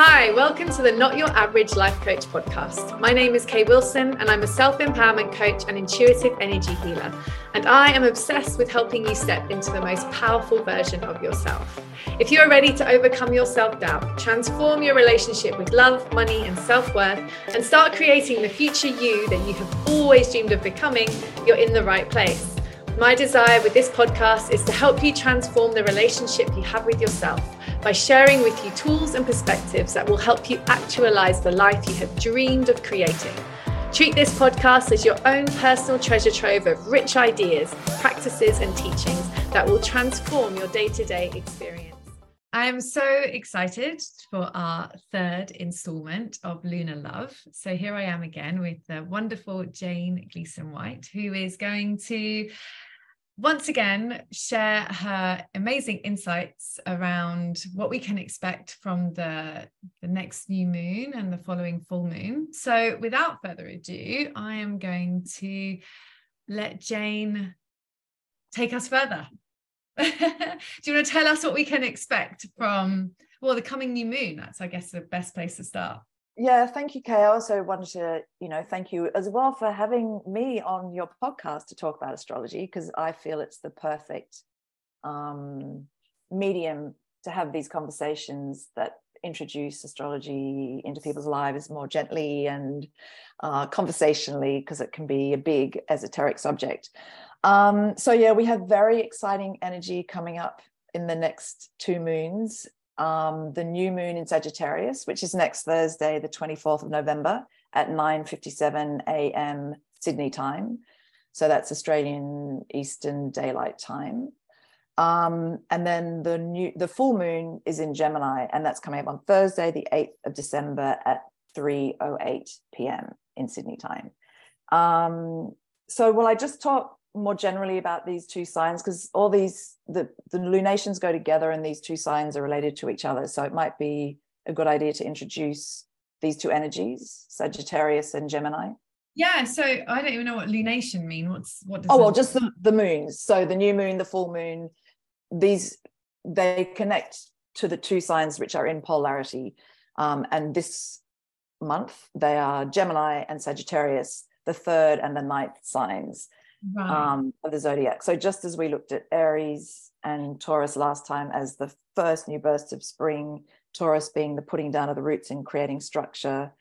Hi, welcome to the Not Your Average Life Coach podcast. My name is Kay Wilson, and I'm a self empowerment coach and intuitive energy healer. And I am obsessed with helping you step into the most powerful version of yourself. If you are ready to overcome your self doubt, transform your relationship with love, money, and self worth, and start creating the future you that you have always dreamed of becoming, you're in the right place. My desire with this podcast is to help you transform the relationship you have with yourself by sharing with you tools and perspectives that will help you actualize the life you have dreamed of creating. Treat this podcast as your own personal treasure trove of rich ideas, practices, and teachings that will transform your day to day experience. I am so excited for our third installment of Lunar Love. So here I am again with the wonderful Jane Gleeson White, who is going to once again share her amazing insights around what we can expect from the, the next new moon and the following full moon. So, without further ado, I am going to let Jane take us further. Do you want to tell us what we can expect from, well, the coming new moon? That's, I guess, the best place to start. Yeah, thank you, Kay. I also wanted to, you know, thank you as well for having me on your podcast to talk about astrology because I feel it's the perfect um, medium to have these conversations that introduce astrology into people's lives more gently and uh, conversationally because it can be a big esoteric subject. Um, so yeah, we have very exciting energy coming up in the next two moons um, the new moon in Sagittarius, which is next Thursday, the 24th of November at 9.57 a.m. Sydney time. So that's Australian Eastern Daylight Time. Um, and then the new the full moon is in Gemini, and that's coming up on Thursday, the 8th of December at 3:08 p.m. in Sydney time. Um, so, will I just talk more generally about these two signs because all these the the lunations go together and these two signs are related to each other. So it might be a good idea to introduce these two energies sagittarius and gemini. Yeah so i don't even know what lunation mean. What's what does oh well just the, the moons. So the new moon the full moon these they connect to the two signs which are in polarity. Um, and this month they are gemini and sagittarius the third and the ninth signs right. um, of the zodiac. So just as we looked at Aries and Taurus last time as the first new burst of spring, Taurus being the putting down of the roots and creating structure.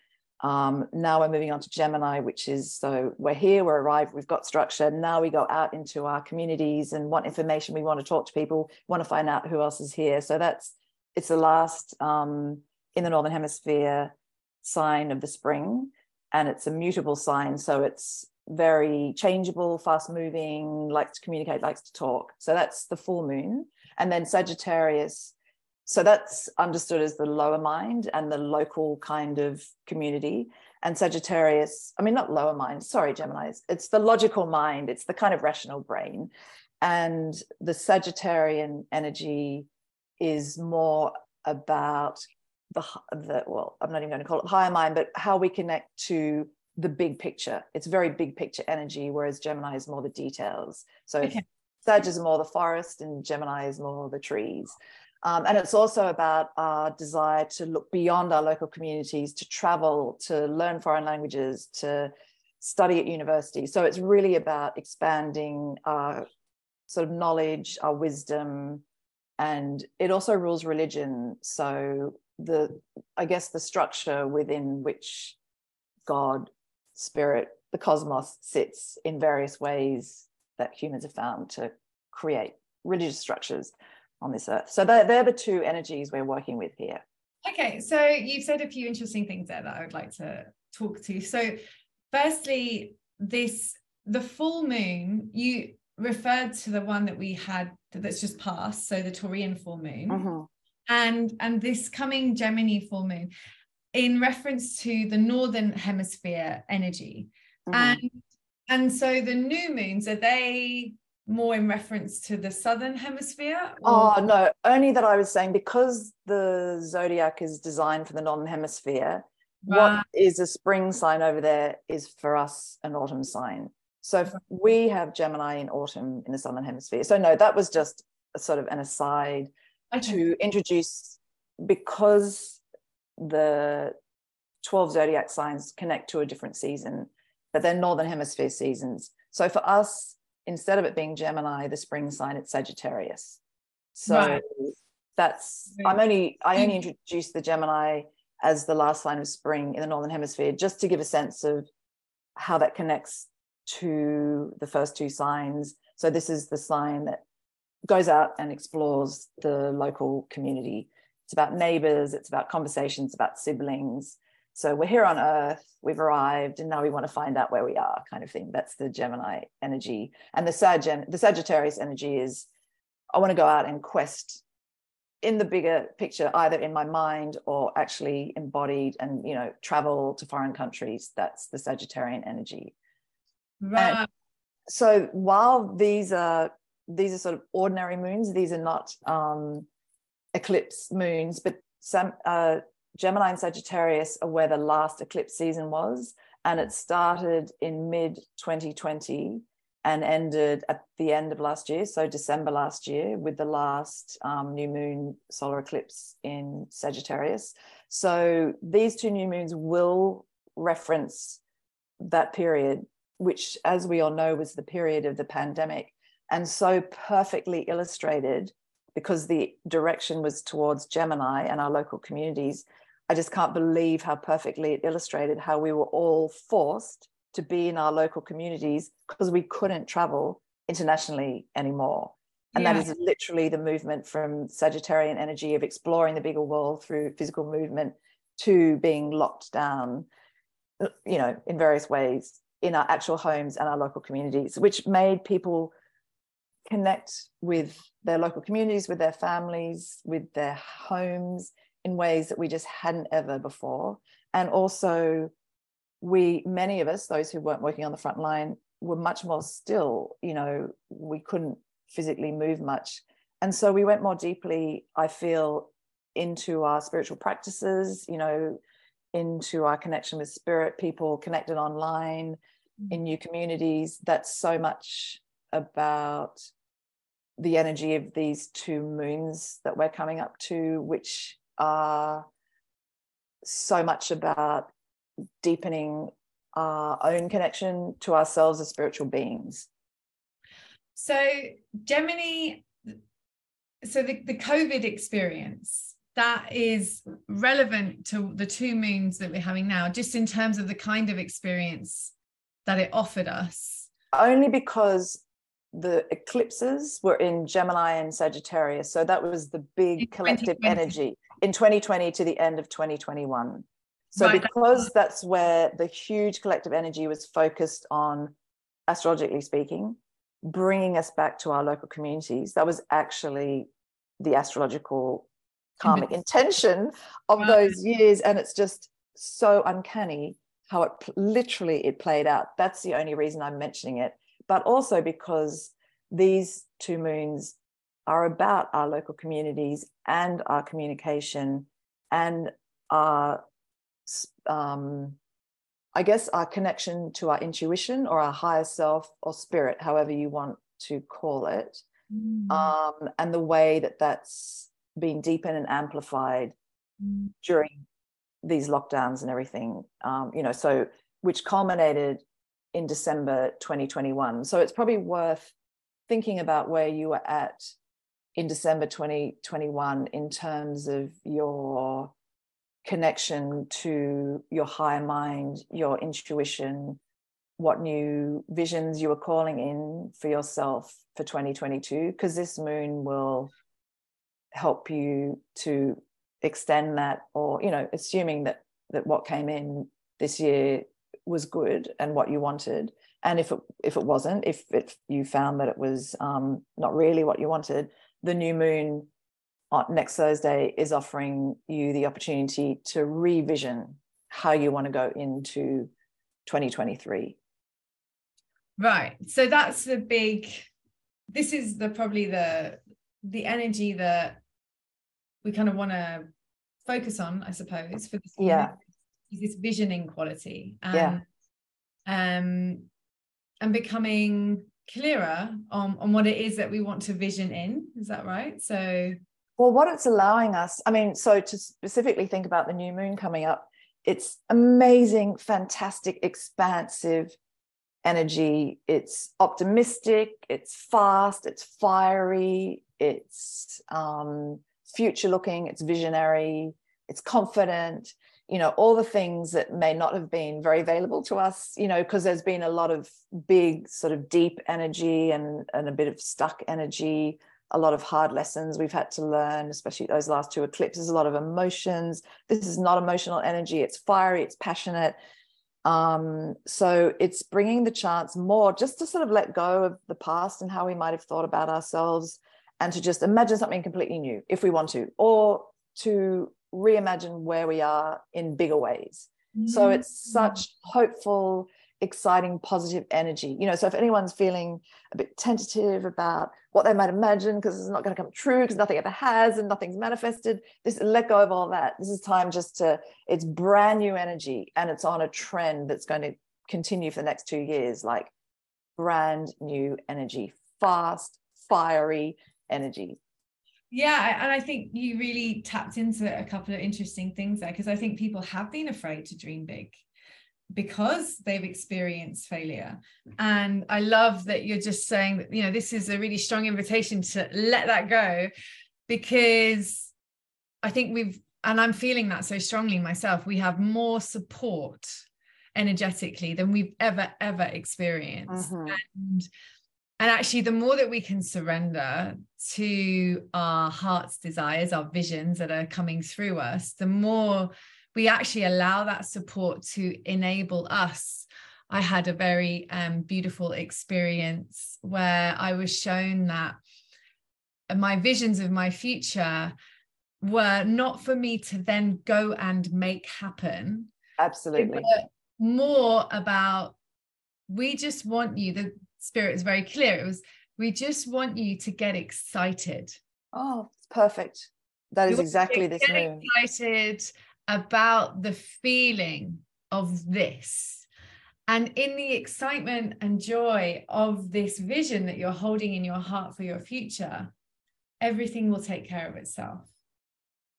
Um, now we're moving on to Gemini, which is so we're here, we're arrived, we've got structure. Now we go out into our communities and want information. We want to talk to people, want to find out who else is here. So that's it's the last um, in the northern hemisphere sign of the spring, and it's a mutable sign. So it's very changeable, fast moving, likes to communicate, likes to talk. So that's the full moon. And then Sagittarius. So that's understood as the lower mind and the local kind of community. And Sagittarius, I mean, not lower mind, sorry, Gemini, it's the logical mind, it's the kind of rational brain. And the Sagittarian energy is more about the, the well, I'm not even going to call it higher mind, but how we connect to the big picture. It's very big picture energy, whereas Gemini is more the details. So okay. Sag is more the forest and Gemini is more the trees. Um, and it's also about our desire to look beyond our local communities, to travel, to learn foreign languages, to study at university. So it's really about expanding our sort of knowledge, our wisdom, and it also rules religion. So the I guess the structure within which God spirit, the cosmos sits in various ways that humans have found to create religious structures on this earth. So they're, they're the two energies we're working with here. Okay, so you've said a few interesting things there that I would like to talk to. So, firstly, this the full moon, you referred to the one that we had that's just passed, so the Taurian full moon. Mm-hmm. And and this coming Gemini full moon in reference to the northern hemisphere energy mm-hmm. and and so the new moons are they more in reference to the southern hemisphere or? oh no only that i was saying because the zodiac is designed for the northern hemisphere right. what is a spring sign over there is for us an autumn sign so we have gemini in autumn in the southern hemisphere so no that was just a sort of an aside okay. to introduce because the 12 zodiac signs connect to a different season, but they're northern hemisphere seasons. So for us, instead of it being Gemini, the spring sign, it's Sagittarius. So right. that's I'm only I only introduced the Gemini as the last sign of spring in the northern hemisphere just to give a sense of how that connects to the first two signs. So this is the sign that goes out and explores the local community. It's about neighbors, it's about conversations, about siblings. So we're here on Earth, we've arrived, and now we want to find out where we are, kind of thing. That's the Gemini energy. And the Sag the Sagittarius energy is I want to go out and quest in the bigger picture, either in my mind or actually embodied and you know, travel to foreign countries. That's the Sagittarian energy. Right. And so while these are these are sort of ordinary moons, these are not um, eclipse moons, but some uh, Gemini and Sagittarius are where the last eclipse season was, and it started in mid 2020 and ended at the end of last year, so December last year, with the last um, new moon solar eclipse in Sagittarius. So these two new moons will reference that period which, as we all know, was the period of the pandemic, and so perfectly illustrated because the direction was towards Gemini and our local communities. I just can't believe how perfectly it illustrated how we were all forced to be in our local communities because we couldn't travel internationally anymore. And yeah. that is literally the movement from Sagittarian energy of exploring the bigger world through physical movement to being locked down, you know, in various ways in our actual homes and our local communities, which made people connect with their local communities, with their families, with their homes in ways that we just hadn't ever before. And also, we, many of us, those who weren't working on the front line, were much more still, you know, we couldn't physically move much. And so we went more deeply, I feel, into our spiritual practices, you know, into our connection with spirit, people connected online mm. in new communities. That's so much about the energy of these two moons that we're coming up to, which are so much about deepening our own connection to ourselves as spiritual beings. So, Gemini, so the, the COVID experience, that is relevant to the two moons that we're having now, just in terms of the kind of experience that it offered us? Only because the eclipses were in Gemini and Sagittarius. So that was the big collective energy in 2020 to the end of 2021. So right. because that's where the huge collective energy was focused on, astrologically speaking, bringing us back to our local communities, that was actually the astrological karmic intention of right. those years and it's just so uncanny how it literally it played out that's the only reason i'm mentioning it but also because these two moons are about our local communities and our communication and our um, i guess our connection to our intuition or our higher self or spirit however you want to call it mm. um, and the way that that's been deepened and amplified mm. during these lockdowns and everything. Um, you know, so which culminated in December 2021. So it's probably worth thinking about where you were at in December 2021 in terms of your connection to your higher mind, your intuition, what new visions you were calling in for yourself for 2022, because this moon will help you to extend that or you know assuming that that what came in this year was good and what you wanted. And if it if it wasn't if it, you found that it was um, not really what you wanted the new moon next thursday is offering you the opportunity to revision how you want to go into 2023 right. So that's the big this is the probably the the energy that we kind of want to focus on, I suppose, for this yeah this visioning quality and yeah. um and becoming clearer on on what it is that we want to vision in. Is that right? So Well, what it's allowing us, I mean, so to specifically think about the new moon coming up, it's amazing, fantastic, expansive energy. It's optimistic, it's fast, it's fiery, it's um, future looking, it's visionary, it's confident, you know, all the things that may not have been very available to us, you know, because there's been a lot of big, sort of deep energy and, and a bit of stuck energy a lot of hard lessons we've had to learn, especially those last two eclipses, a lot of emotions. This is not emotional energy, it's fiery, it's passionate. Um, so it's bringing the chance more just to sort of let go of the past and how we might have thought about ourselves and to just imagine something completely new if we want to, or to reimagine where we are in bigger ways. Mm-hmm. So it's such hopeful, exciting, positive energy. You know, so if anyone's feeling a bit tentative about what they might imagine because it's not going to come true because nothing ever has and nothing's manifested, this let go of all that. This is time just to, it's brand new energy and it's on a trend that's going to continue for the next two years, like brand new energy, fast, fiery energy. Yeah, and I think you really tapped into a couple of interesting things there because I think people have been afraid to dream big because they've experienced failure. And I love that you're just saying that, you know, this is a really strong invitation to let that go because I think we've, and I'm feeling that so strongly myself, we have more support energetically than we've ever, ever experienced. Mm-hmm. And and actually the more that we can surrender to our heart's desires our visions that are coming through us the more we actually allow that support to enable us. I had a very um, beautiful experience where i was shown that my visions of my future were not for me to then go and make happen. Absolutely. more about we just want you. The spirit is very clear. It was, we just want you to get excited. Oh, perfect. That is exactly this get moon. Excited about the feeling of this. And in the excitement and joy of this vision that you're holding in your heart for your future, everything will take care of itself.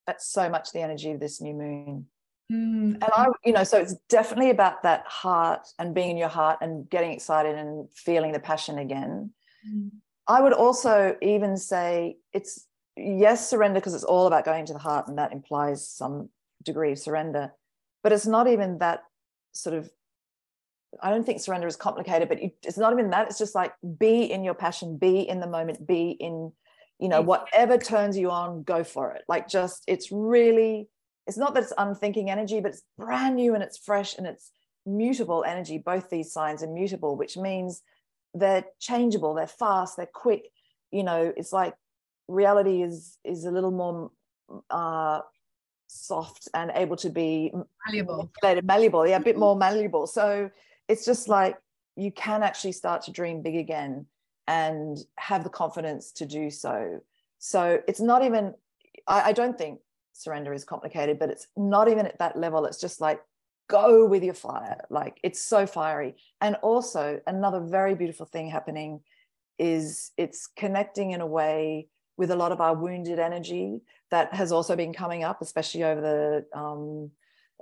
That's so much the energy of this new moon. Mm. And I, you know, so it's definitely about that heart and being in your heart and getting excited and feeling the passion again. Mm. I would also even say it's yes, surrender because it's all about going to the heart and that implies some degree of surrender. But it's not even that sort of, I don't think surrender is complicated, but it's not even that. It's just like be in your passion, be in the moment, be in, you know, whatever turns you on, go for it. Like just, it's really, it's not that it's unthinking energy, but it's brand new and it's fresh and it's mutable energy. Both these signs are mutable, which means they're changeable, they're fast, they're quick. You know, it's like reality is is a little more uh, soft and able to be malleable, malleable, yeah, a bit more malleable. So it's just like you can actually start to dream big again and have the confidence to do so. So it's not even. I, I don't think surrender is complicated, but it's not even at that level. It's just like go with your fire. Like it's so fiery. And also another very beautiful thing happening is it's connecting in a way with a lot of our wounded energy that has also been coming up, especially over the um,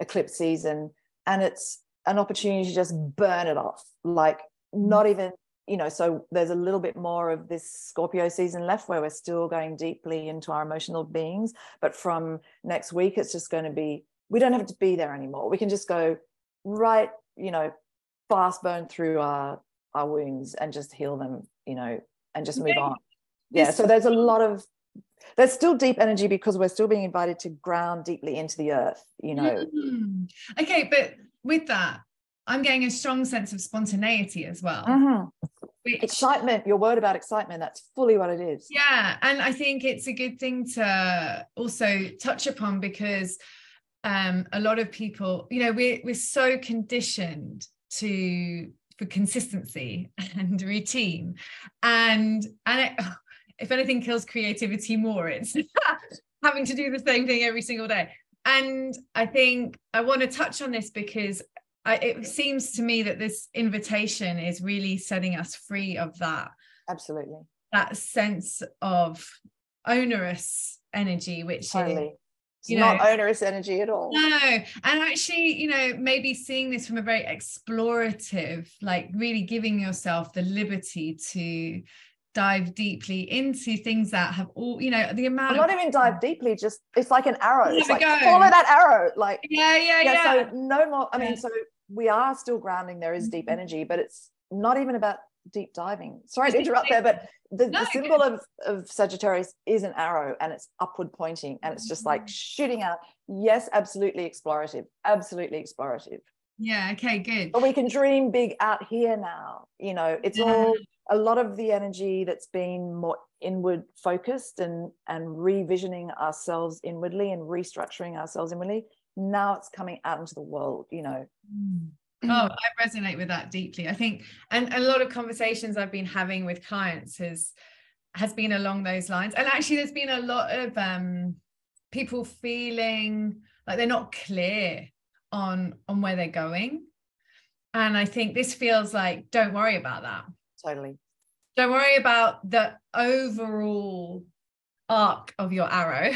eclipse season. And it's an opportunity to just burn it off, like not even you know, so there's a little bit more of this Scorpio season left where we're still going deeply into our emotional beings. But from next week, it's just going to be, we don't have to be there anymore. We can just go right, you know, fast burn through our, our wounds and just heal them, you know, and just move on. Yeah. So there's a lot of, there's still deep energy because we're still being invited to ground deeply into the earth, you know. Mm-hmm. Okay. But with that, I'm getting a strong sense of spontaneity as well. Mm-hmm. Which, excitement, your word about excitement, that's fully what it is. Yeah. And I think it's a good thing to also touch upon because um, a lot of people, you know, we're, we're so conditioned to for consistency and routine and and it, if anything kills creativity more it's having to do the same thing every single day and i think i want to touch on this because I, it seems to me that this invitation is really setting us free of that absolutely that sense of onerous energy, which totally. is it's you not know, onerous energy at all. No, and actually, you know, maybe seeing this from a very explorative, like really giving yourself the liberty to dive deeply into things that have all you know the amount I'm not even dive deeply just it's like an arrow it's like go. follow that arrow like yeah, yeah yeah yeah so no more I mean so we are still grounding there is deep mm-hmm. energy but it's not even about deep diving sorry to interrupt there but the, no, the symbol of, of Sagittarius is an arrow and it's upward pointing and it's just like mm-hmm. shooting out yes absolutely explorative absolutely explorative yeah okay good but we can dream big out here now you know it's yeah. all a lot of the energy that's been more inward focused and and revisioning ourselves inwardly and restructuring ourselves inwardly now it's coming out into the world you know. Mm. oh i resonate with that deeply. I think and a lot of conversations i've been having with clients has has been along those lines. And actually there's been a lot of um people feeling like they're not clear on on where they're going. And i think this feels like don't worry about that. Totally. Don't worry about the overall arc of your arrow.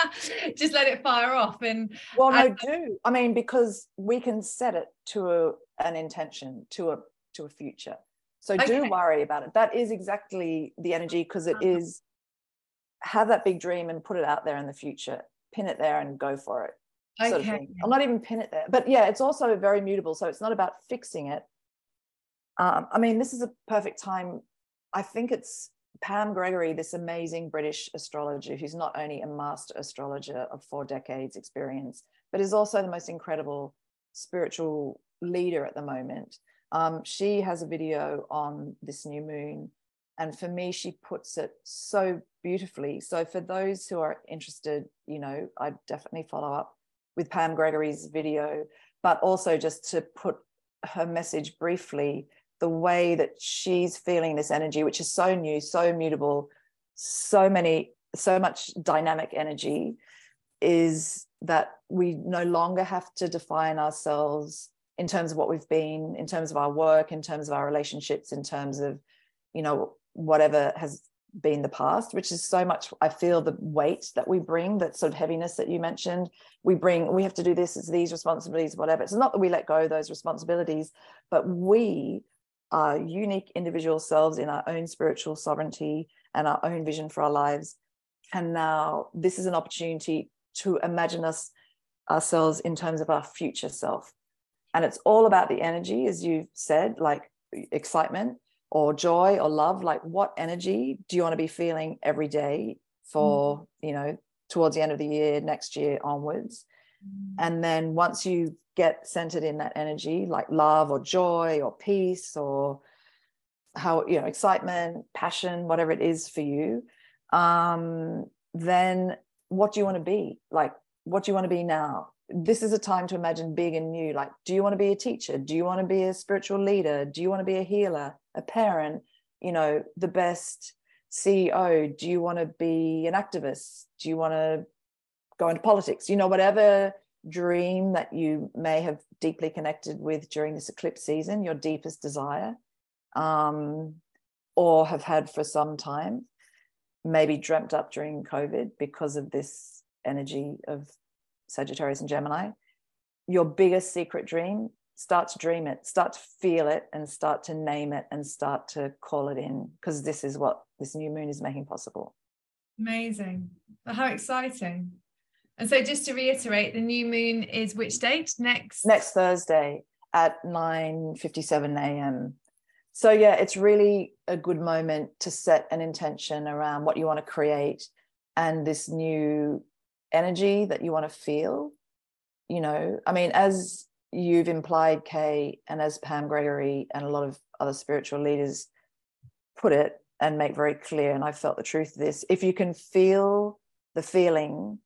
Just let it fire off. And well, no, do. I mean, because we can set it to a, an intention, to a to a future. So okay. do worry about it. That is exactly the energy because it uh-huh. is have that big dream and put it out there in the future. Pin it there and go for it. Okay. Sort of I'm not even pin it there, but yeah, it's also very mutable. So it's not about fixing it. Um, I mean, this is a perfect time. I think it's Pam Gregory, this amazing British astrologer who's not only a master astrologer of four decades experience, but is also the most incredible spiritual leader at the moment. Um, she has a video on this new moon. And for me, she puts it so beautifully. So for those who are interested, you know, I definitely follow up with Pam Gregory's video, but also just to put her message briefly the way that she's feeling this energy, which is so new, so mutable, so many, so much dynamic energy, is that we no longer have to define ourselves in terms of what we've been, in terms of our work, in terms of our relationships, in terms of, you know, whatever has been the past, which is so much, I feel the weight that we bring, that sort of heaviness that you mentioned. We bring, we have to do this, it's these responsibilities, whatever. It's not that we let go of those responsibilities, but we our unique individual selves in our own spiritual sovereignty and our own vision for our lives. And now this is an opportunity to imagine us ourselves in terms of our future self. And it's all about the energy, as you said, like excitement or joy or love. Like, what energy do you want to be feeling every day for, mm. you know, towards the end of the year, next year onwards? Mm. And then once you get centered in that energy, like love or joy or peace or how, you know, excitement, passion, whatever it is for you, um, then what do you want to be? Like, what do you want to be now? This is a time to imagine big and new. Like, do you want to be a teacher? Do you want to be a spiritual leader? Do you want to be a healer, a parent? You know, the best CEO? Do you want to be an activist? Do you want to go into politics? You know, whatever dream that you may have deeply connected with during this eclipse season, your deepest desire, um, or have had for some time, maybe dreamt up during COVID because of this energy of Sagittarius and Gemini. Your biggest secret dream, start to dream it, start to feel it, and start to name it and start to call it in because this is what this new moon is making possible. Amazing. How exciting. And so just to reiterate, the new moon is which date? Next next Thursday at 9:57 a.m. So yeah, it's really a good moment to set an intention around what you want to create and this new energy that you want to feel. You know, I mean, as you've implied, Kay, and as Pam Gregory and a lot of other spiritual leaders put it and make very clear, and I felt the truth of this, if you can feel the feeling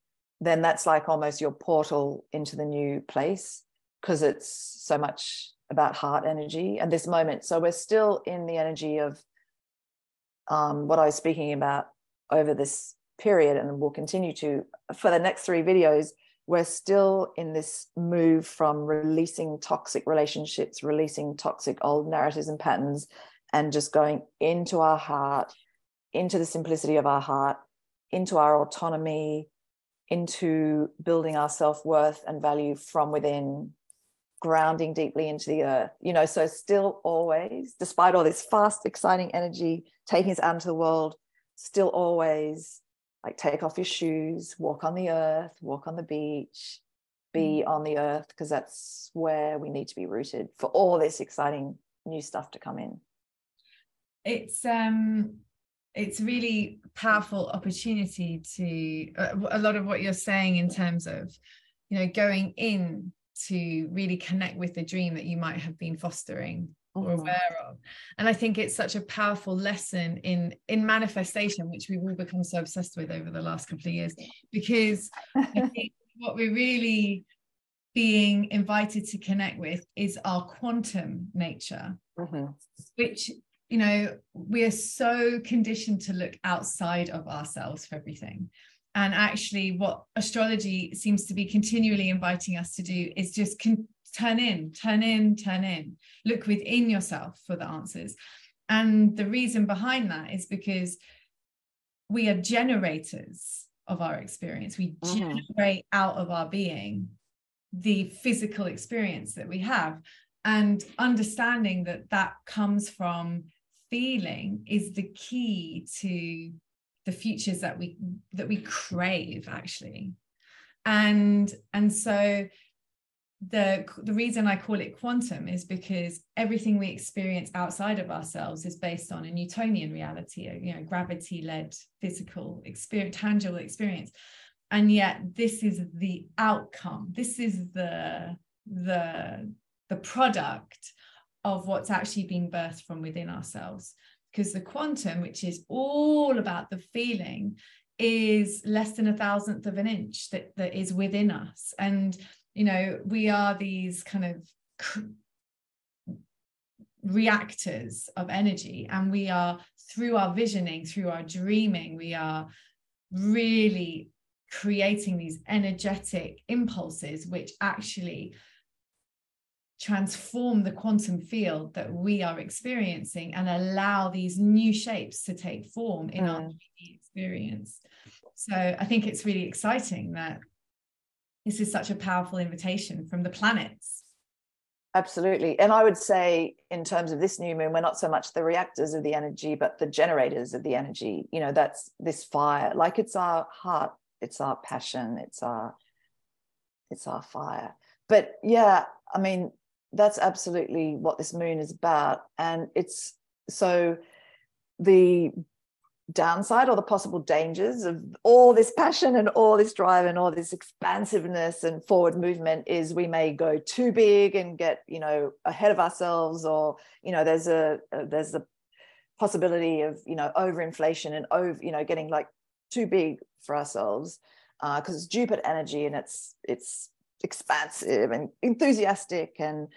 then that's like almost your portal into the new place because it's so much about heart energy and this moment. So we're still in the energy of um, what I was speaking about over this period, and we'll continue to for the next three videos. We're still in this move from releasing toxic relationships, releasing toxic old narratives and patterns, and just going into our heart, into the simplicity of our heart, into our autonomy, into building our self worth and value from within, grounding deeply into the earth. You know, so still always, despite all this fast, exciting energy taking us out into the world, still always like take off your shoes, walk on the earth, walk on the beach, be mm. on the earth, because that's where we need to be rooted for all this exciting new stuff to come in. It's um it's really powerful opportunity to uh, a lot of what you're saying in terms of you know going in to really connect with the dream that you might have been fostering or aware of and i think it's such a powerful lesson in in manifestation which we've all become so obsessed with over the last couple of years because i think what we're really being invited to connect with is our quantum nature mm-hmm. which you know we are so conditioned to look outside of ourselves for everything. And actually what astrology seems to be continually inviting us to do is just con- turn in turn in turn in. Look within yourself for the answers. And the reason behind that is because we are generators of our experience. We mm-hmm. generate out of our being the physical experience that we have. And understanding that that comes from feeling is the key to the futures that we that we crave actually. And and so the the reason i call it quantum is because everything we experience outside of ourselves is based on a newtonian reality a you know gravity led physical experience tangible experience. And yet this is the outcome. This is the the the product of what's actually being birthed from within ourselves. Because the quantum, which is all about the feeling, is less than a thousandth of an inch that, that is within us. And, you know, we are these kind of reactors of energy. And we are, through our visioning, through our dreaming, we are really creating these energetic impulses, which actually transform the quantum field that we are experiencing and allow these new shapes to take form in mm. our experience. So I think it's really exciting that this is such a powerful invitation from the planets. Absolutely. And I would say, in terms of this new moon, we're not so much the reactors of the energy, but the generators of the energy. You know, that's this fire, like it's our heart, it's our passion, it's our it's our fire. But yeah, I mean, that's absolutely what this moon is about. And it's so the downside or the possible dangers of all this passion and all this drive and all this expansiveness and forward movement is we may go too big and get you know ahead of ourselves or you know there's a, a there's a possibility of you know overinflation and over you know getting like too big for ourselves because uh, it's Jupiter energy and it's it's expansive and enthusiastic and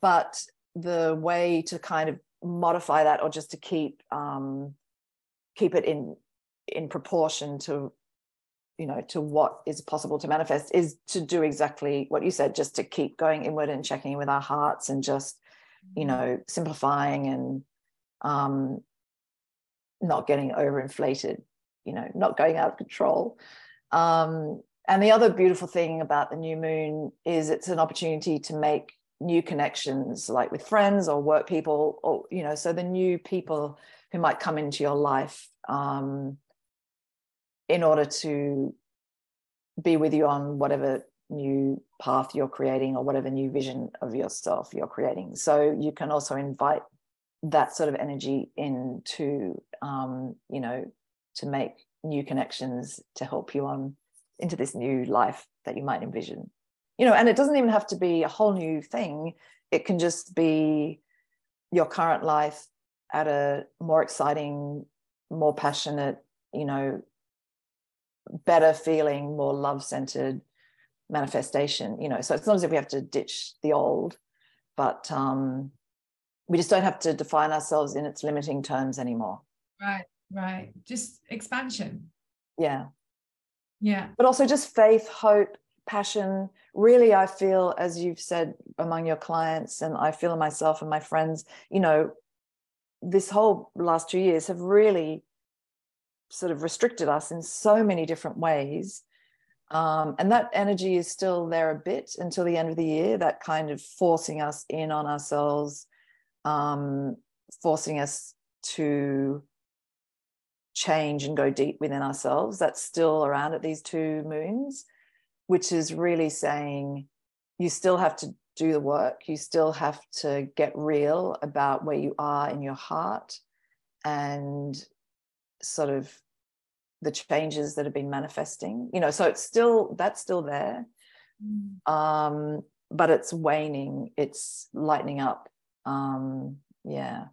but the way to kind of modify that or just to keep um, keep it in in proportion to you know to what is possible to manifest is to do exactly what you said just to keep going inward and checking in with our hearts and just you mm-hmm. know simplifying and um not getting overinflated you know not going out of control um and the other beautiful thing about the new moon is it's an opportunity to make new connections like with friends or work people or you know so the new people who might come into your life um, in order to be with you on whatever new path you're creating or whatever new vision of yourself you're creating. So you can also invite that sort of energy into um, you know to make new connections to help you on into this new life that you might envision. You know and it doesn't even have to be a whole new thing. It can just be your current life at a more exciting more passionate you know better feeling more love centered manifestation you know. So it's not as if we have to ditch the old but um we just don't have to define ourselves in its limiting terms anymore. Right right. Just expansion. Yeah yeah but also just faith hope passion really i feel as you've said among your clients and i feel in myself and my friends you know this whole last two years have really sort of restricted us in so many different ways. Um, and that energy is still there a bit until the end of the year, that kind of forcing us in on ourselves, um, forcing us to change and go deep within ourselves. That's still around at these two moons, which is really saying you still have to do the work, you still have to get real about where you are in your heart and sort of the changes that have been manifesting you know so it's still that's still there mm. um but it's waning it's lightening up um yeah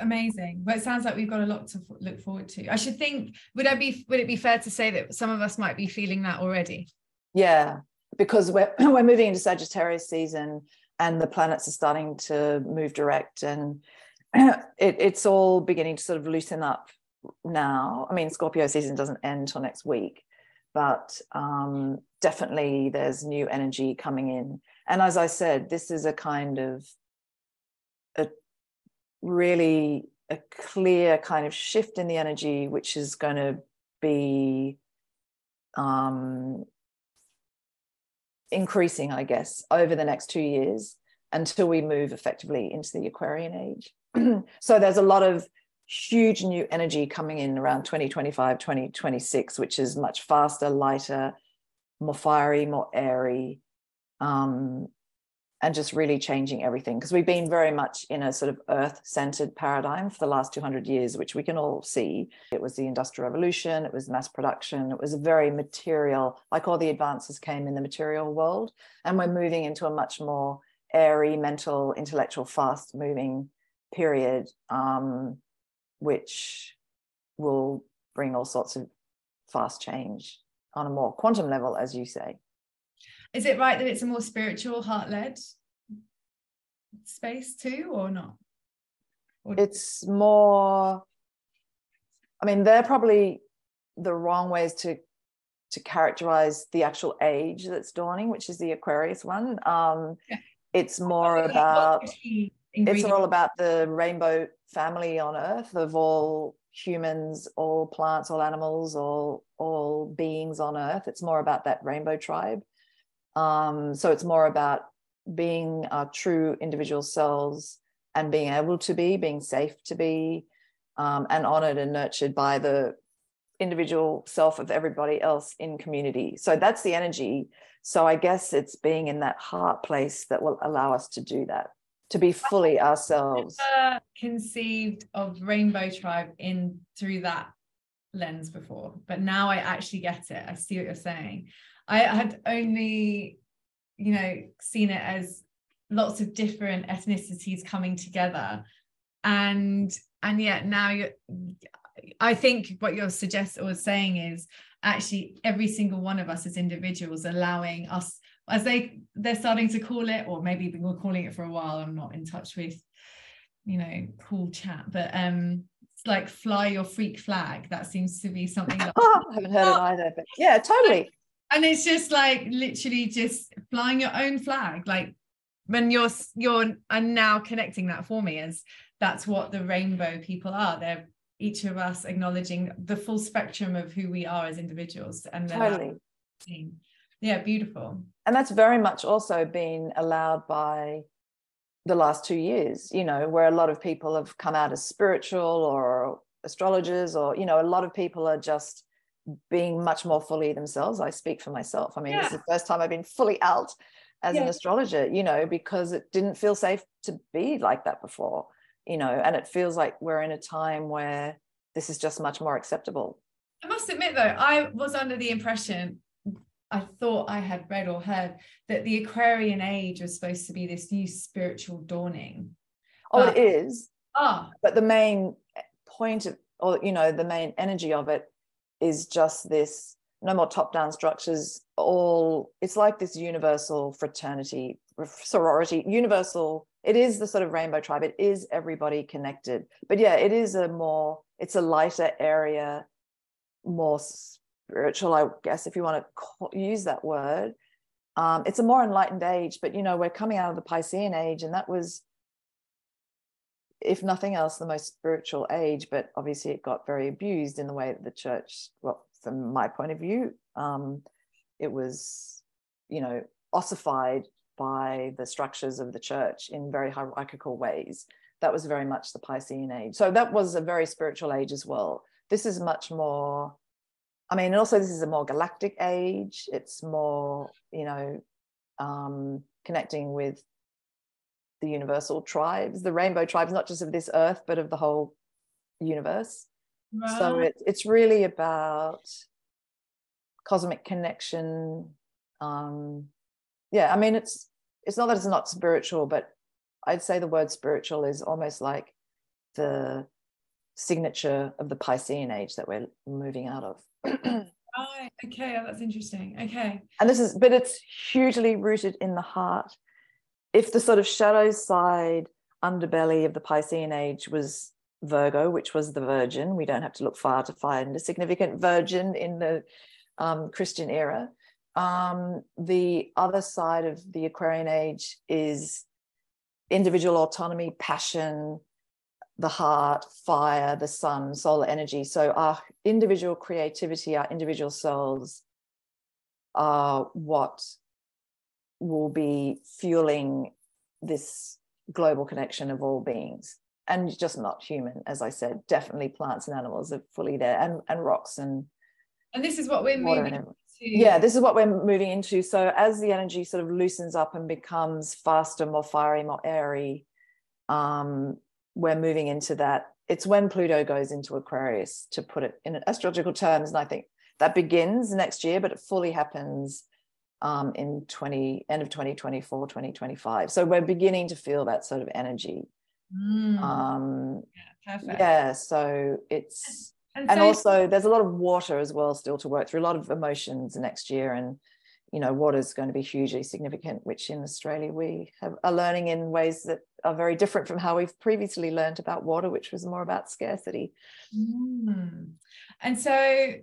amazing well it sounds like we've got a lot to look forward to i should think would i be would it be fair to say that some of us might be feeling that already yeah because we're we're moving into sagittarius season and the planets are starting to move direct and it, it's all beginning to sort of loosen up now. I mean, Scorpio season doesn't end till next week, but um, definitely there's new energy coming in. And as I said, this is a kind of a really a clear kind of shift in the energy, which is going to be um, increasing, I guess, over the next two years until we move effectively into the Aquarian age. so there's a lot of huge new energy coming in around 2025, 2026, which is much faster, lighter, more fiery, more airy, um, and just really changing everything. Because we've been very much in a sort of earth centered paradigm for the last 200 years, which we can all see. It was the Industrial Revolution, it was mass production, it was a very material, like all the advances came in the material world. And we're moving into a much more airy, mental, intellectual, fast moving period, um, which will bring all sorts of fast change on a more quantum level, as you say. Is it right that it's a more spiritual, heart led space too, or not? Or- it's more, I mean, they're probably the wrong ways to to characterize the actual age that's dawning, which is the Aquarius one. Um, yeah. It's more about it's all about the rainbow family on earth of all humans all plants all animals all all beings on earth it's more about that rainbow tribe um, so it's more about being our true individual selves and being able to be being safe to be um, and honored and nurtured by the individual self of everybody else in community so that's the energy so i guess it's being in that heart place that will allow us to do that to be fully ourselves. conceived of Rainbow Tribe in through that lens before, but now I actually get it. I see what you're saying. I had only, you know, seen it as lots of different ethnicities coming together, and and yet now you, I think what you're suggesting or saying is actually every single one of us as individuals allowing us as they they're starting to call it or maybe been calling it for a while i'm not in touch with you know cool chat but um it's like fly your freak flag. That seems to be something like, oh, i haven't heard it either but yeah totally and it's just like literally just flying your own flag like when you're you're and now connecting that for me as that's what the rainbow people are. They're each of us acknowledging the full spectrum of who we are as individuals and totally. yeah beautiful. And that's very much also been allowed by the last two years you know where a lot of people have come out as spiritual or astrologers or you know a lot of people are just being much more fully themselves i speak for myself i mean yeah. this is the first time i've been fully out as yeah. an astrologer you know because it didn't feel safe to be like that before you know and it feels like we're in a time where this is just much more acceptable i must admit though i was under the impression I thought I had read or heard that the Aquarian age was supposed to be this new spiritual dawning. Oh, but, it is. Ah. But the main point of, or, you know, the main energy of it is just this no more top down structures, all, it's like this universal fraternity, sorority, universal. It is the sort of rainbow tribe. It is everybody connected. But yeah, it is a more, it's a lighter area, more spiritual, I guess, if you want to use that word. Um, it's a more enlightened age, but you know, we're coming out of the Piscean age, and that was if nothing else, the most spiritual age, but obviously it got very abused in the way that the church, well, from my point of view, um, it was, you know, ossified by the structures of the church in very hierarchical ways. That was very much the Piscean age. So that was a very spiritual age as well. This is much more, I mean, also this is a more galactic age. It's more, you know, um, connecting with the universal tribes, the rainbow tribes, not just of this earth, but of the whole universe. Right. So it, it's really about cosmic connection. Um, yeah, I mean, it's it's not that it's not spiritual, but I'd say the word spiritual is almost like the signature of the Piscean age that we're moving out of. right. Okay. Oh, that's interesting. Okay. And this is, but it's hugely rooted in the heart. If the sort of shadow side underbelly of the Piscean age was Virgo, which was the Virgin, we don't have to look far to find a significant Virgin in the um, Christian era. Um, the other side of the Aquarian age is individual autonomy, passion, the heart, fire, the sun, solar energy. So our individual creativity, our individual souls are what will be fueling this global connection of all beings and just not human as i said definitely plants and animals are fully there and, and rocks and and this is what we're moving into. Yeah, this is what we're moving into. So as the energy sort of loosens up and becomes faster, more fiery, more airy, um, we're moving into that. It's when Pluto goes into Aquarius, to put it in astrological terms. And I think that begins next year, but it fully happens um, in 20 end of 2024, 2025. So we're beginning to feel that sort of energy. Mm. Um, yeah, perfect. Yeah, so it's and, and so, also there's a lot of water as well still to work through a lot of emotions next year and you know water is going to be hugely significant which in australia we have, are learning in ways that are very different from how we've previously learned about water which was more about scarcity mm. and so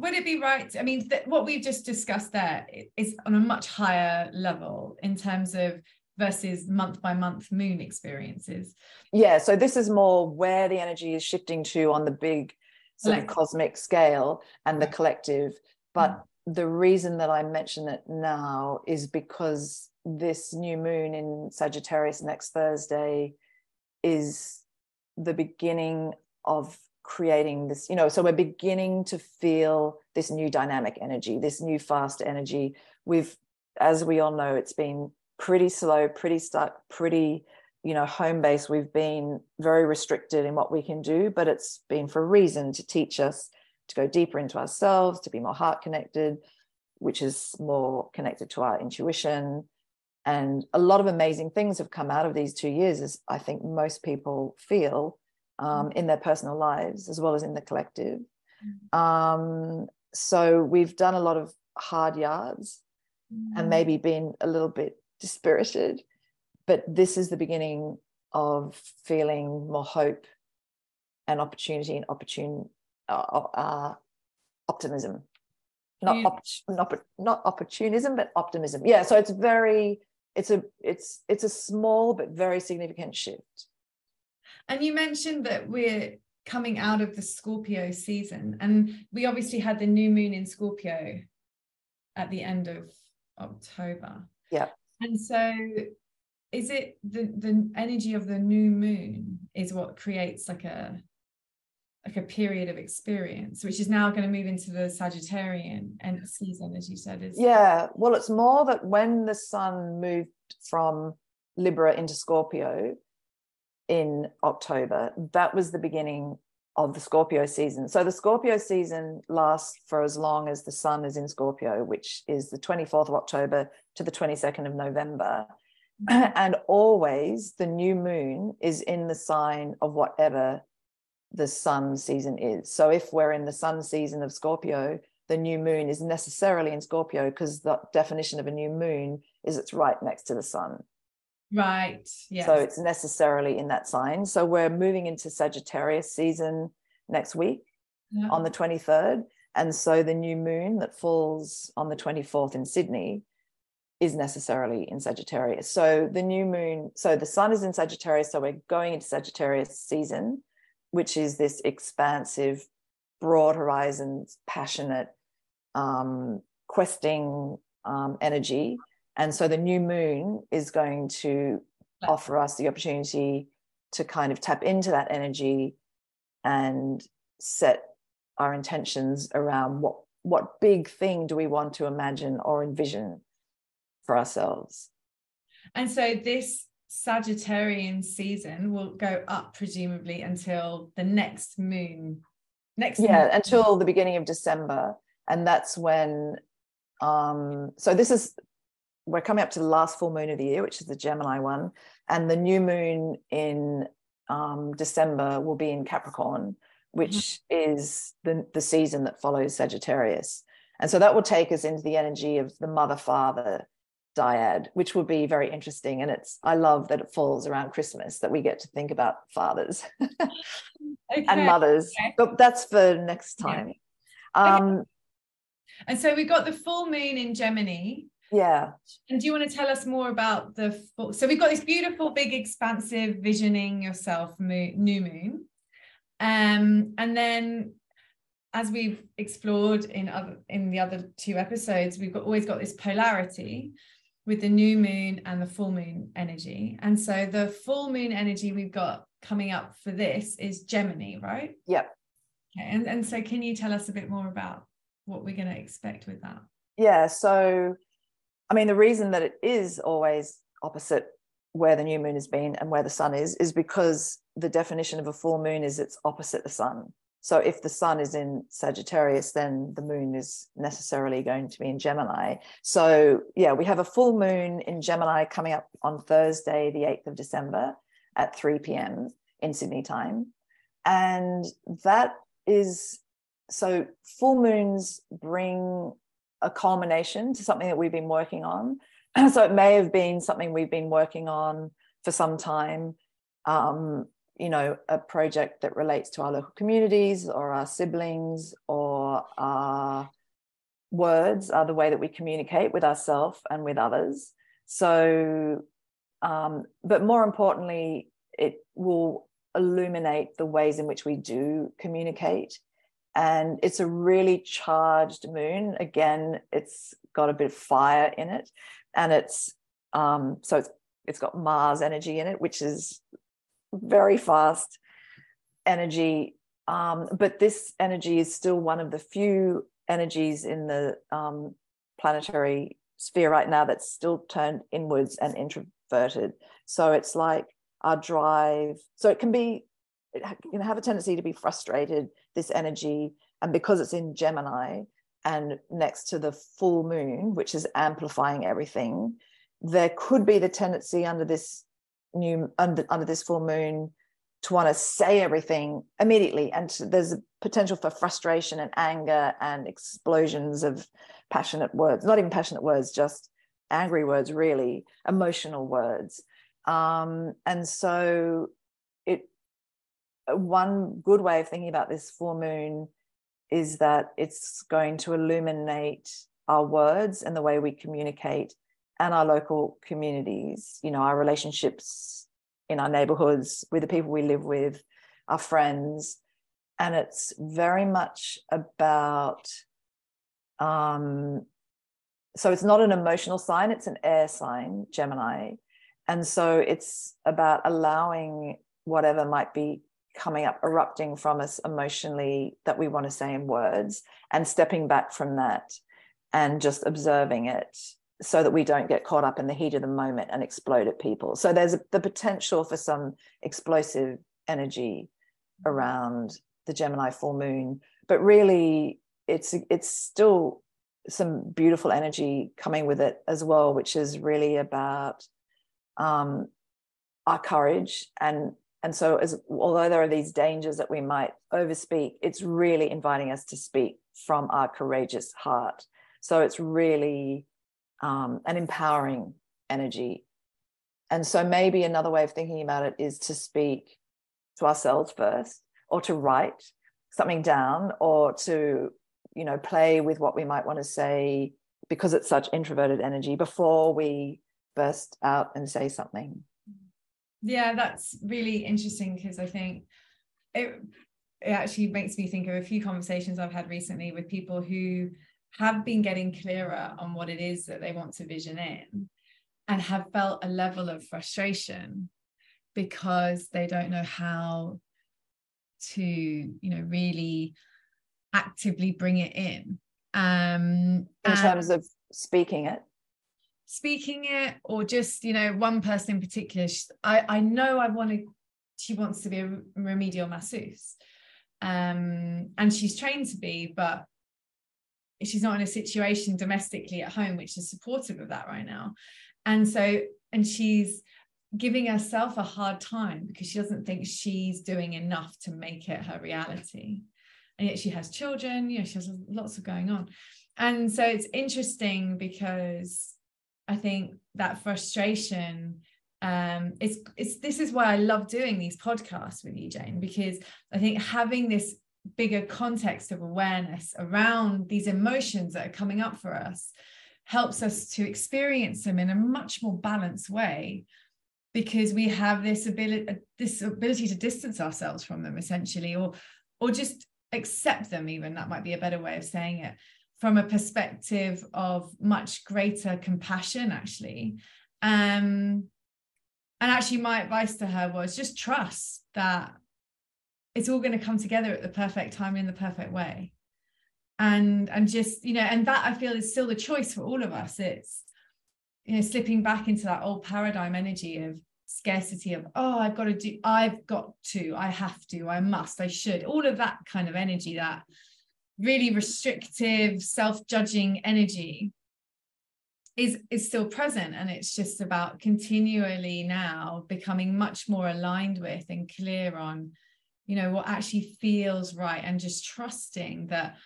would it be right i mean th- what we've just discussed there is on a much higher level in terms of versus month by month moon experiences yeah so this is more where the energy is shifting to on the big sort of cosmic scale and the collective. But mm. the reason that I mention it now is because this new moon in Sagittarius next Thursday is the beginning of creating this, you know, so we're beginning to feel this new dynamic energy, this new fast energy. We've, as we all know, it's been pretty slow, pretty stuck, pretty you know home base we've been very restricted in what we can do but it's been for a reason to teach us to go deeper into ourselves to be more heart connected which is more connected to our intuition. And a lot of amazing things have come out of these two years as i think most people feel um, in their personal lives as well as in the collective. Mm-hmm. um, so we've done a lot of hard yards and mm-hmm. maybe been a little bit dispirited but this is the beginning of feeling more hope and opportunity and opportune uh, uh, optimism. Not op- not not opportunism but optimism. Yeah so it's very it's a it's it's a small but very significant shift and you mentioned that we're coming out of the scorpio season and we obviously had the new moon in scorpio at the end of october. Yeah and so is it the the energy of the new moon is what creates like a like a period of experience which is now going to move into the sagittarian and season as you said is yeah well it's more that when the sun moved from libra into scorpio in october that was the beginning of the scorpio season so the scorpio season lasts for as long as the sun is in scorpio which is the 24th of october to the 22nd of november and always the new moon is in the sign of whatever the sun season is. So if we're in the sun season of Scorpio, the new moon is necessarily in Scorpio because the definition of a new moon is it's right next to the sun. Right. Yeah. So it's necessarily in that sign. So we're moving into Sagittarius season next week yeah. on the 23rd. And so the new moon that falls on the 24th in Sydney is necessarily in Sagittarius. So the new moon, so the sun is in Sagittarius, so we're going into Sagittarius season, which is this expansive, broad horizons, passionate, um, questing um, energy. And so the new moon is going to offer us the opportunity to kind of tap into that energy and set our intentions around what what big thing do we want to imagine or envision for ourselves. And so this Sagittarian season will go up presumably until the next moon. Next yeah, moon. until the beginning of December. And that's when um so this is we're coming up to the last full moon of the year, which is the Gemini one. And the new moon in um, December will be in Capricorn, which mm-hmm. is the, the season that follows Sagittarius. And so that will take us into the energy of the mother father dyad, which will be very interesting. And it's, I love that it falls around Christmas that we get to think about fathers okay. and mothers. Okay. But that's for next time. Yeah. Um, okay. And so we got the full moon in Gemini. Yeah. And do you want to tell us more about the full? So we've got this beautiful, big, expansive visioning yourself moon, new moon. Um, and then as we've explored in other in the other two episodes, we've got always got this polarity with the new moon and the full moon energy. And so the full moon energy we've got coming up for this is Gemini, right? Yep. Okay. And, and so can you tell us a bit more about what we're going to expect with that? Yeah. So, I mean, the reason that it is always opposite where the new moon has been and where the sun is, is because the definition of a full moon is it's opposite the sun. So if the sun is in Sagittarius, then the moon is necessarily going to be in Gemini. So yeah, we have a full moon in Gemini coming up on Thursday, the 8th of December at 3 p.m. in Sydney time. And that is so full moons bring a culmination to something that we've been working on. so it may have been something we've been working on for some time. Um, you know a project that relates to our local communities or our siblings or our words are the way that we communicate with ourselves and with others so um, but more importantly it will illuminate the ways in which we do communicate and it's a really charged moon again it's got a bit of fire in it and it's um, so it's it's got mars energy in it which is very fast energy. Um, but this energy is still one of the few energies in the um, planetary sphere right now that's still turned inwards and introverted. So it's like our drive. So it can be, it can have a tendency to be frustrated, this energy. And because it's in Gemini and next to the full moon, which is amplifying everything, there could be the tendency under this new under under this full moon to want to say everything immediately and to, there's a potential for frustration and anger and explosions of passionate words not even passionate words just angry words really emotional words um, and so it one good way of thinking about this full moon is that it's going to illuminate our words and the way we communicate and our local communities, you know, our relationships in our neighborhoods with the people we live with, our friends. And it's very much about, um, so it's not an emotional sign, it's an air sign, Gemini. And so it's about allowing whatever might be coming up, erupting from us emotionally that we want to say in words, and stepping back from that and just observing it so that we don't get caught up in the heat of the moment and explode at people. So there's a, the potential for some explosive energy around the Gemini full moon, but really it's it's still some beautiful energy coming with it as well, which is really about um, our courage and and so as although there are these dangers that we might overspeak, it's really inviting us to speak from our courageous heart. So it's really um, an empowering energy. And so maybe another way of thinking about it is to speak to ourselves first, or to write something down, or to, you know, play with what we might want to say because it's such introverted energy before we burst out and say something yeah that's really interesting because i think it it actually makes me think of a few conversations i've had recently with people who have been getting clearer on what it is that they want to vision in and have felt a level of frustration because they don't know how to you know really actively bring it in. Um in terms of speaking it speaking it or just you know one person in particular she, i i know i want to she wants to be a remedial masseuse. Um and she's trained to be but she's not in a situation domestically at home which is supportive of that right now. And so and she's giving herself a hard time because she doesn't think she's doing enough to make it her reality. And yet she has children you know she has lots of going on. And so it's interesting because i think that frustration um it's it's this is why i love doing these podcasts with you jane because i think having this bigger context of awareness around these emotions that are coming up for us helps us to experience them in a much more balanced way because we have this ability this ability to distance ourselves from them essentially or or just accept them even. That might be a better way of saying it from a perspective of much greater compassion actually. Um and actually my advice to her was just trust that it's all going to come together at the perfect time in the perfect way. And and just you know and that i feel is still the choice for all of us. It's you know slipping back into that old paradigm energy of scarcity of oh i've got to do i've got to i have to i must i should all of that kind of energy that really restrictive self-judging energy is is still present. And it's just about continually now becoming much more aligned with and clear on you know what actually feels right and just trusting that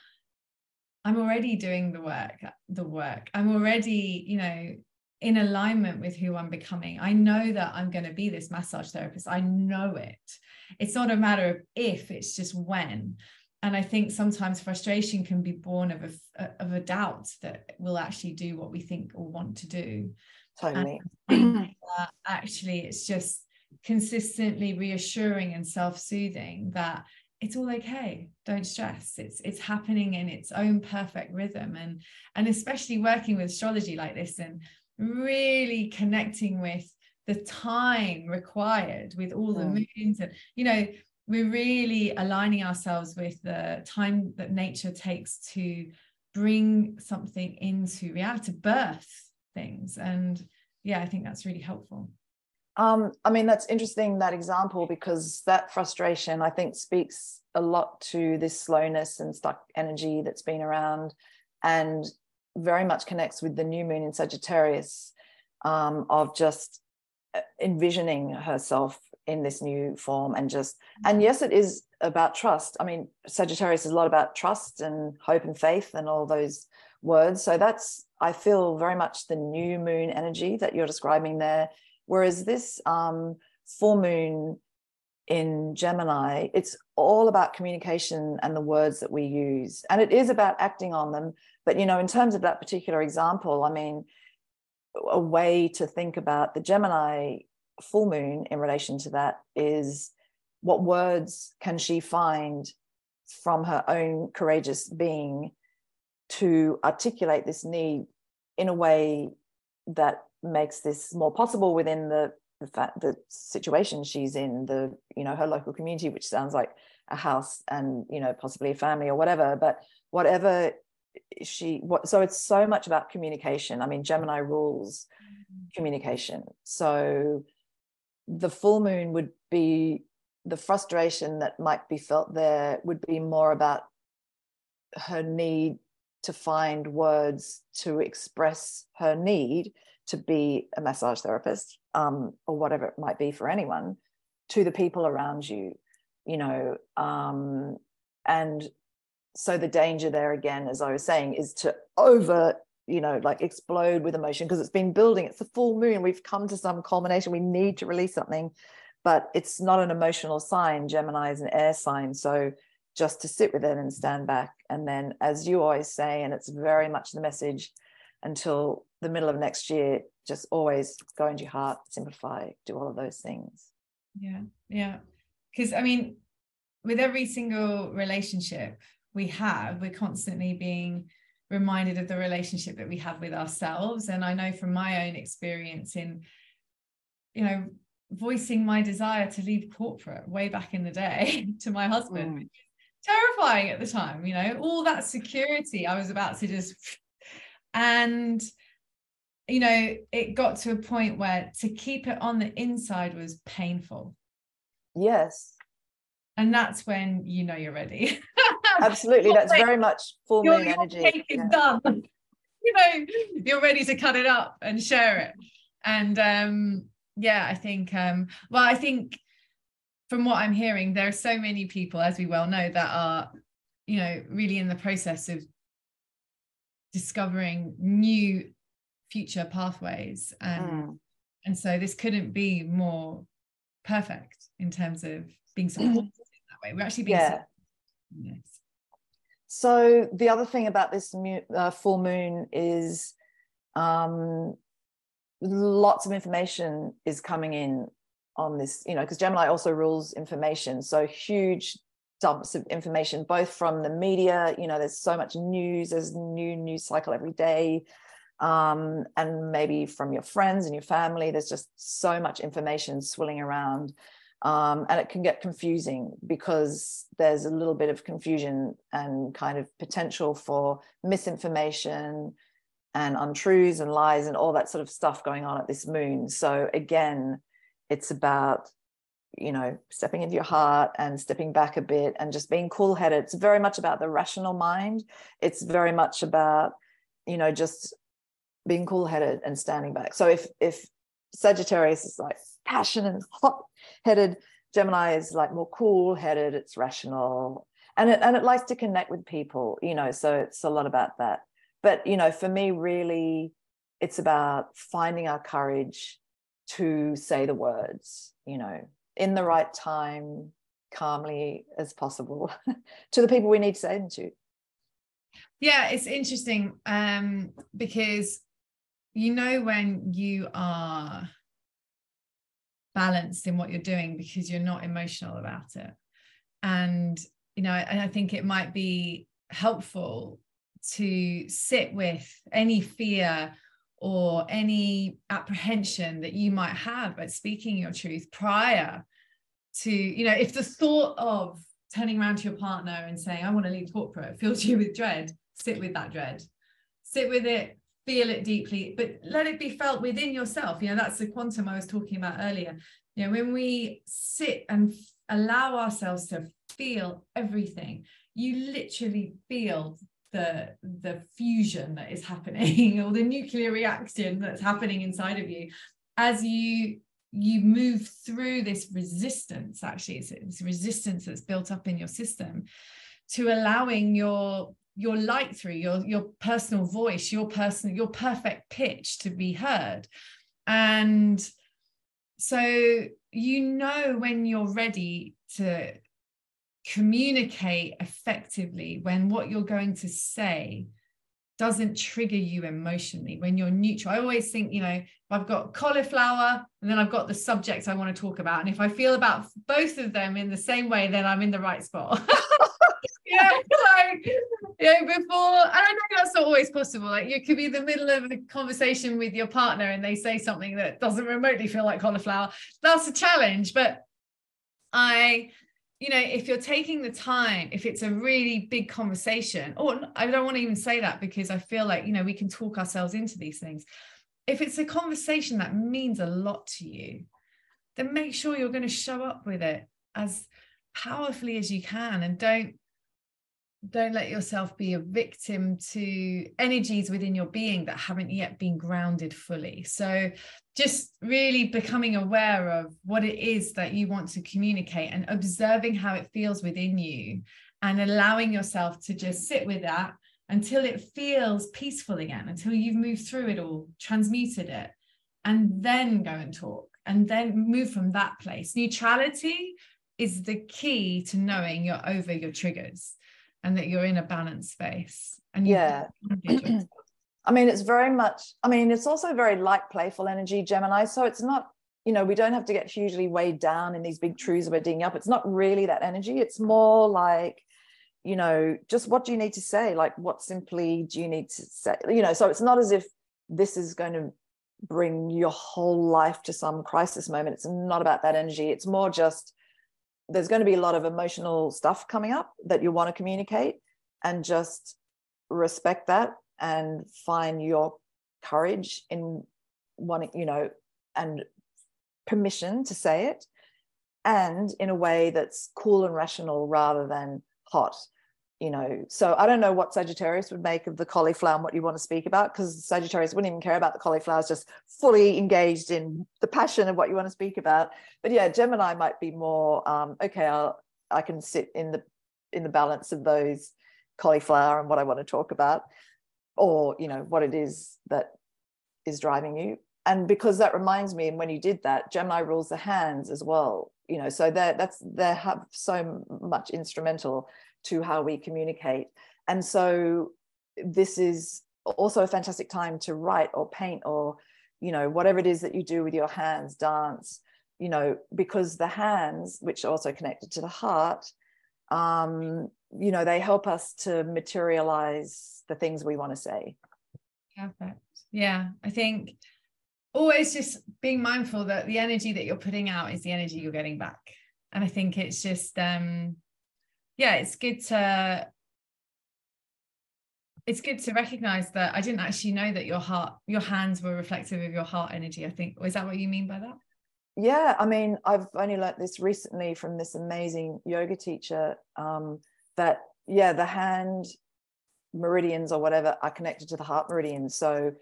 i'm already doing the work the work. I'm already you know in alignment with who i'm becoming. I know that i'm going to be this massage therapist. I know it. It's not a matter of if it's just when and i think sometimes frustration can be born of a of a doubt that we'll actually do what we think or want to do. Totally. Actually it's just consistently reassuring and self-soothing that it's all okay. Don't stress. It's it's happening in its own perfect rhythm. And and especially working with astrology like this and really connecting with the time required with all the mm. moons and you know we're really aligning ourselves with the time that nature takes to bring something into reality birth things. And yeah i think that's really helpful. Um, I mean, that's interesting, that example, because that frustration, I think, speaks a lot to this slowness and stuck energy that's been around and very much connects with the new moon in Sagittarius um, of just uh, envisioning herself in this new form and just, and yes, it is about trust. I mean, Sagittarius is a lot about trust and hope and faith and all those words. So that's, I feel very much the new moon energy that you're describing there Whereas this um, full moon in Gemini, it's all about communication and the words that we use. And it is about acting on them. But, you know, in terms of that particular example, I mean, a way to think about the Gemini full moon in relation to that is what words can she find from her own courageous being to articulate this need in a way that makes this more possible within the the fact the situation she's in the you know her local community which sounds like a house and you know possibly a family or whatever but whatever she what so it's so much about communication i mean gemini rules mm-hmm. communication so the full moon would be the frustration that might be felt there would be more about her need to find words to express her need to be a massage therapist um, or whatever it might be for anyone to the people around you you know um, and so the danger there again as i was saying is to over you know like explode with emotion because it's been building it's the full moon we've come to some culmination we need to release something but it's not an emotional sign gemini is an air sign so just to sit with it and stand back and then as you always say and it's very much the message until the middle of next year just always go into your heart simplify do all of those things. Yeah yeah because i mean with every single relationship we have we're constantly being reminded of the relationship that we have with ourselves. And i know from my own experience in you know voicing my desire to leave corporate way back in the day to my husband. Mm. terrifying at the time you know all that security i was about to just and you know it got to a point where to keep it on the inside was painful. Yes. And that's when you know you're ready absolutely that's very much full moon your, energy cake is yeah. done you know you're ready to cut it up and share it and um yeah i think um well i think from what i'm hearing there are so many people as we well know that are you know really in the process of discovering new future pathways and mm. and so this couldn't be more perfect in terms of being supported in that way we're actually being yeah. So the other thing about this uh, full moon is um, lots of information is coming in on this you know because gemini also rules information. So huge dumps of information both from the media you know there's so much news there's new news cycle every day um, and maybe from your friends and your family there's just so much information swilling around um, and it can get confusing because there's a little bit of confusion and kind of potential for misinformation and untruths and lies and all that sort of stuff going on at this moon. So again it's about you know stepping into your heart and stepping back a bit and just being cool headed it's very much about the rational mind. It's very much about you know just being cool headed and standing back. So if if sagittarius is like passionate and hot headed gemini is like more cool headed it's rational and it and it likes to connect with people you know so it's a lot about that but you know for me really it's about finding our courage to say the words you know in the right time, calmly as possible to the people we need to say them to. Yeah, it's interesting um, because you know when you are balanced in what you're doing because you're not emotional about it. And, you know, and I think it might be helpful to sit with any fear or any apprehension that you might have at speaking your truth prior to, you know, if the thought of turning around to your partner and saying, I want to leave corporate fills you with dread, sit with that dread, sit with it, feel it deeply, but let it be felt within yourself. You know, that's the quantum I was talking about earlier. You know, when we sit and allow ourselves to feel everything, you literally feel the the fusion that is happening or the nuclear reaction that's happening inside of you as you you move through this resistance actually it's, it's resistance that's built up in your system to allowing your your light through your your personal voice your personal your perfect pitch to be heard and so you know when you're ready to communicate effectively when what you're going to say doesn't trigger you emotionally when you're neutral. I always think, you know, I've got cauliflower and then I've got the subject I want to talk about. And if I feel about both of them in the same way, then I'm in the right spot. yeah, like, know, before, and I know that's not always possible. Like you could be in the middle of a conversation with your partner and they say something that doesn't remotely feel like cauliflower. That's a challenge. But I you know, if you're taking the time, if it's a really big conversation, or I don't want to even say that because I feel like, you know, we can talk ourselves into these things. If it's a conversation that means a lot to you, then make sure you're going to show up with it as powerfully as you can and don't don't let yourself be a victim to energies within your being that haven't yet been grounded fully. So, just really becoming aware of what it is that you want to communicate and observing how it feels within you and allowing yourself to just sit with that until it feels peaceful again, until you've moved through it all, transmuted it, and then go and talk and then move from that place. Neutrality is the key to knowing you're over your triggers and that you're in a balanced space and yeah I mean, it's very much, I mean, it's also very light, playful energy, Gemini. So it's not, you know, we don't have to get hugely weighed down in these big truths about digging up. It's not really that energy. It's more like, you know, just what do you need to say? Like, what simply do you need to say? You know, so it's not as if this is going to bring your whole life to some crisis moment. It's not about that energy. It's more just there's going to be a lot of emotional stuff coming up that you want to communicate and just respect that and find your courage in wanting, you know, and permission to say it and in a way that's cool and rational rather than hot you know so i don't know what sagittarius would make of the cauliflower and what you want to speak about because sagittarius wouldn't even care about the cauliflower it's just fully engaged in the passion of what you want to speak about. But yeah gemini might be more um, okay i'll i can sit in the in the balance of those cauliflower and what i want to talk about or you know what it is that is driving you. And because that reminds me and when you did that gemini rules the hands as well you know so that that's they have so much instrumental to how we communicate. And so this is also a fantastic time to write or paint or you know whatever it is that you do with your hands dance you know because the hands which are also connected to the heart um you know they help us to materialize the things we want to say. Perfect. Yeah i think always just being mindful that the energy that you're putting out is the energy you're getting back. And i think it's just um yeah it's good to it's good to recognize that i didn't actually know that your heart your hands were reflective of your heart energy i think. Was that what you mean by that? Yeah i mean i've only learnt this recently from this amazing yoga teacher um, that yeah the hand meridians or whatever are connected to the heart meridians so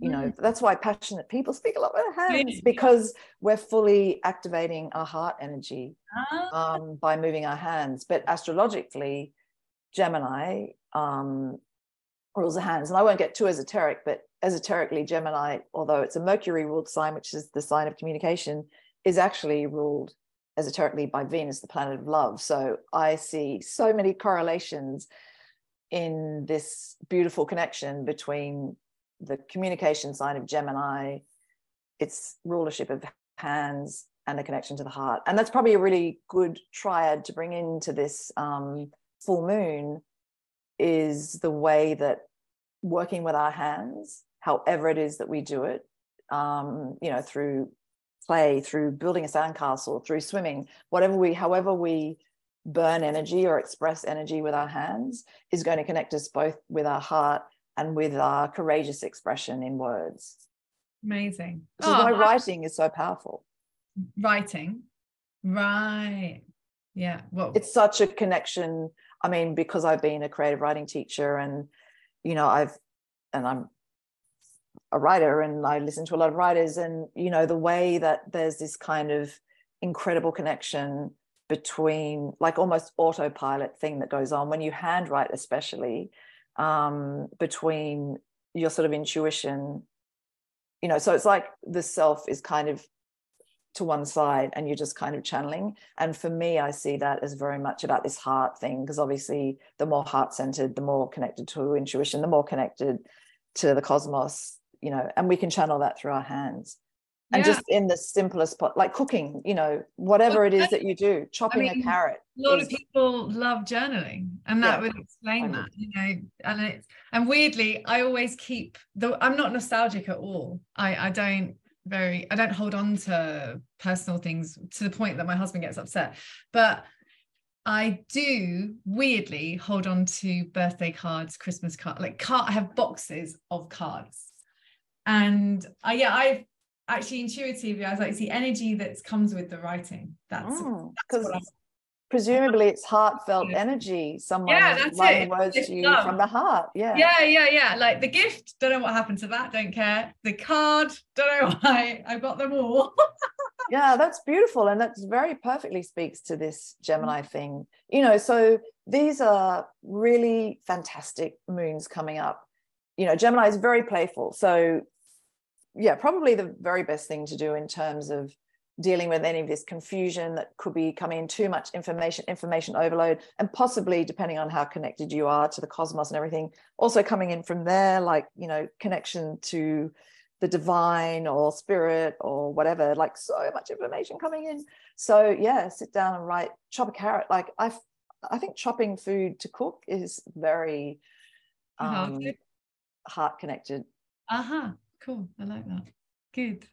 you know mm. that's why passionate people speak a lot with their hands because we're fully activating our heart energy ah. um, by moving our hands but astrologically gemini um, rules the hands and i won't get too esoteric but esoterically gemini although it's a mercury ruled sign which is the sign of communication is actually ruled esoterically by Venus, the planet of love. So I see so many correlations in this beautiful connection between the communication sign of Gemini, its rulership of hands, and the connection to the heart. And that's probably a really good triad to bring into this um, full moon is the way that working with our hands, however it is that we do it, um, you know, through play, through building a sandcastle, through swimming, whatever we, however we burn energy or express energy with our hands is going to connect us both with our heart and with our courageous expression in words. Amazing. Which oh, why writing is so powerful. Writing. Right. Yeah. Well, it's such a connection. I mean, because I've been a creative writing teacher and, you know, I've, and I'm a writer and I listen to a lot of writers and you know the way that there's this kind of incredible connection between like almost autopilot thing that goes on when you handwrite especially um, between your sort of intuition you know so it's like the self is kind of to one side and you're just kind of channeling and for me i see that as very much about this heart thing because obviously the more heart centered the more connected to intuition the more connected to the cosmos you know, and we can channel that through our hands. And yeah. just in the simplest pot, like cooking, you know, whatever it is that you do, chopping I mean, a carrot. A lot is, of people love journaling, and that yeah, would explain that, you know. And it's and weirdly, I always keep the. I'm not nostalgic at all. I I don't very I don't hold on to personal things to the point that my husband gets upset, but I do weirdly hold on to birthday cards, Christmas cards, like card. I have boxes of cards and I, yeah i actually intuitively i was like it's the energy that comes with the writing. That's oh, because oh, presumably it's heartfelt energy someone yeah, that's writing it. words to you love. from the heart yeah. Yeah yeah yeah. Like the gift don't know what happened to that don't care. The card don't know why i got them all. Yeah that's beautiful and that very perfectly speaks to this gemini mm. thing. You know so these are really fantastic moons coming up. You know gemini is very playful so yeah probably the very best thing to do in terms of dealing with any of this confusion that could be coming in too much information information overload and possibly depending on how connected you are to the cosmos and everything also coming in from there like you know connection to the divine or spirit or whatever like so much information coming in. So yeah sit down and write chop a carrot. Like i i think chopping food to cook is very um, heart connected. Uh-huh cool. I like that. Good.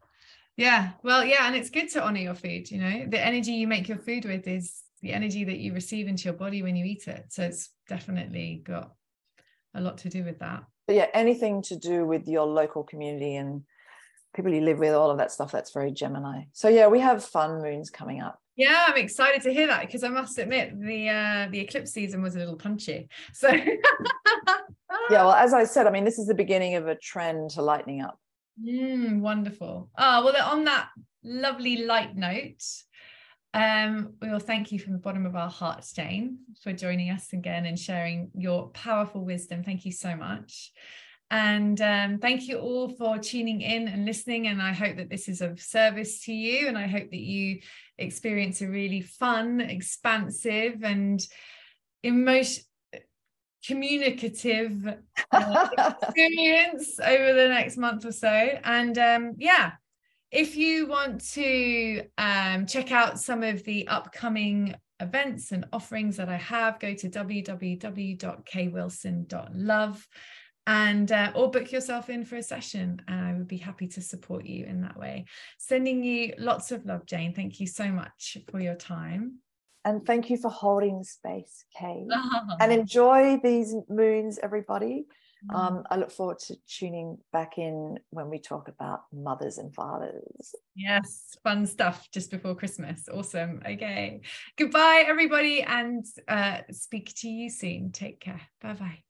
Yeah. Well yeah and it's good to honor your food you know? The energy you make your food with is the energy that you receive into your body when you eat it. So it's definitely got a lot to do with that. But yeah anything to do with your local community and people you live with all of that stuff that's very gemini. So yeah we have fun moons coming up. Yeah i'm excited to hear that because i must admit the uh the eclipse season was a little punchy. So yeah well as i said i mean this is the beginning of a trend to lightening up Mm, wonderful. Ah, oh, well, on that lovely light note, um, we will thank you from the bottom of our hearts, Jane, for joining us again and sharing your powerful wisdom. Thank you so much. And um, thank you all for tuning in and listening. And I hope that this is of service to you. And I hope that you experience a really fun, expansive, and emotion communicative uh, experience over the next month or so. And um, yeah, if you want to um, check out some of the upcoming events and offerings that I have, go to www.kwilson.love and uh, or book yourself in for a session and I would be happy to support you in that way. Sending you lots of love, Jane. Thank you so much for your time. And thank you for holding space, Kay. And enjoy these moons, everybody. Mm. Um, I look forward to tuning back in when we talk about mothers and fathers. Yes, fun stuff just before Christmas. Awesome. Okay. Goodbye, everybody, and uh, speak to you soon. Take care. Bye bye.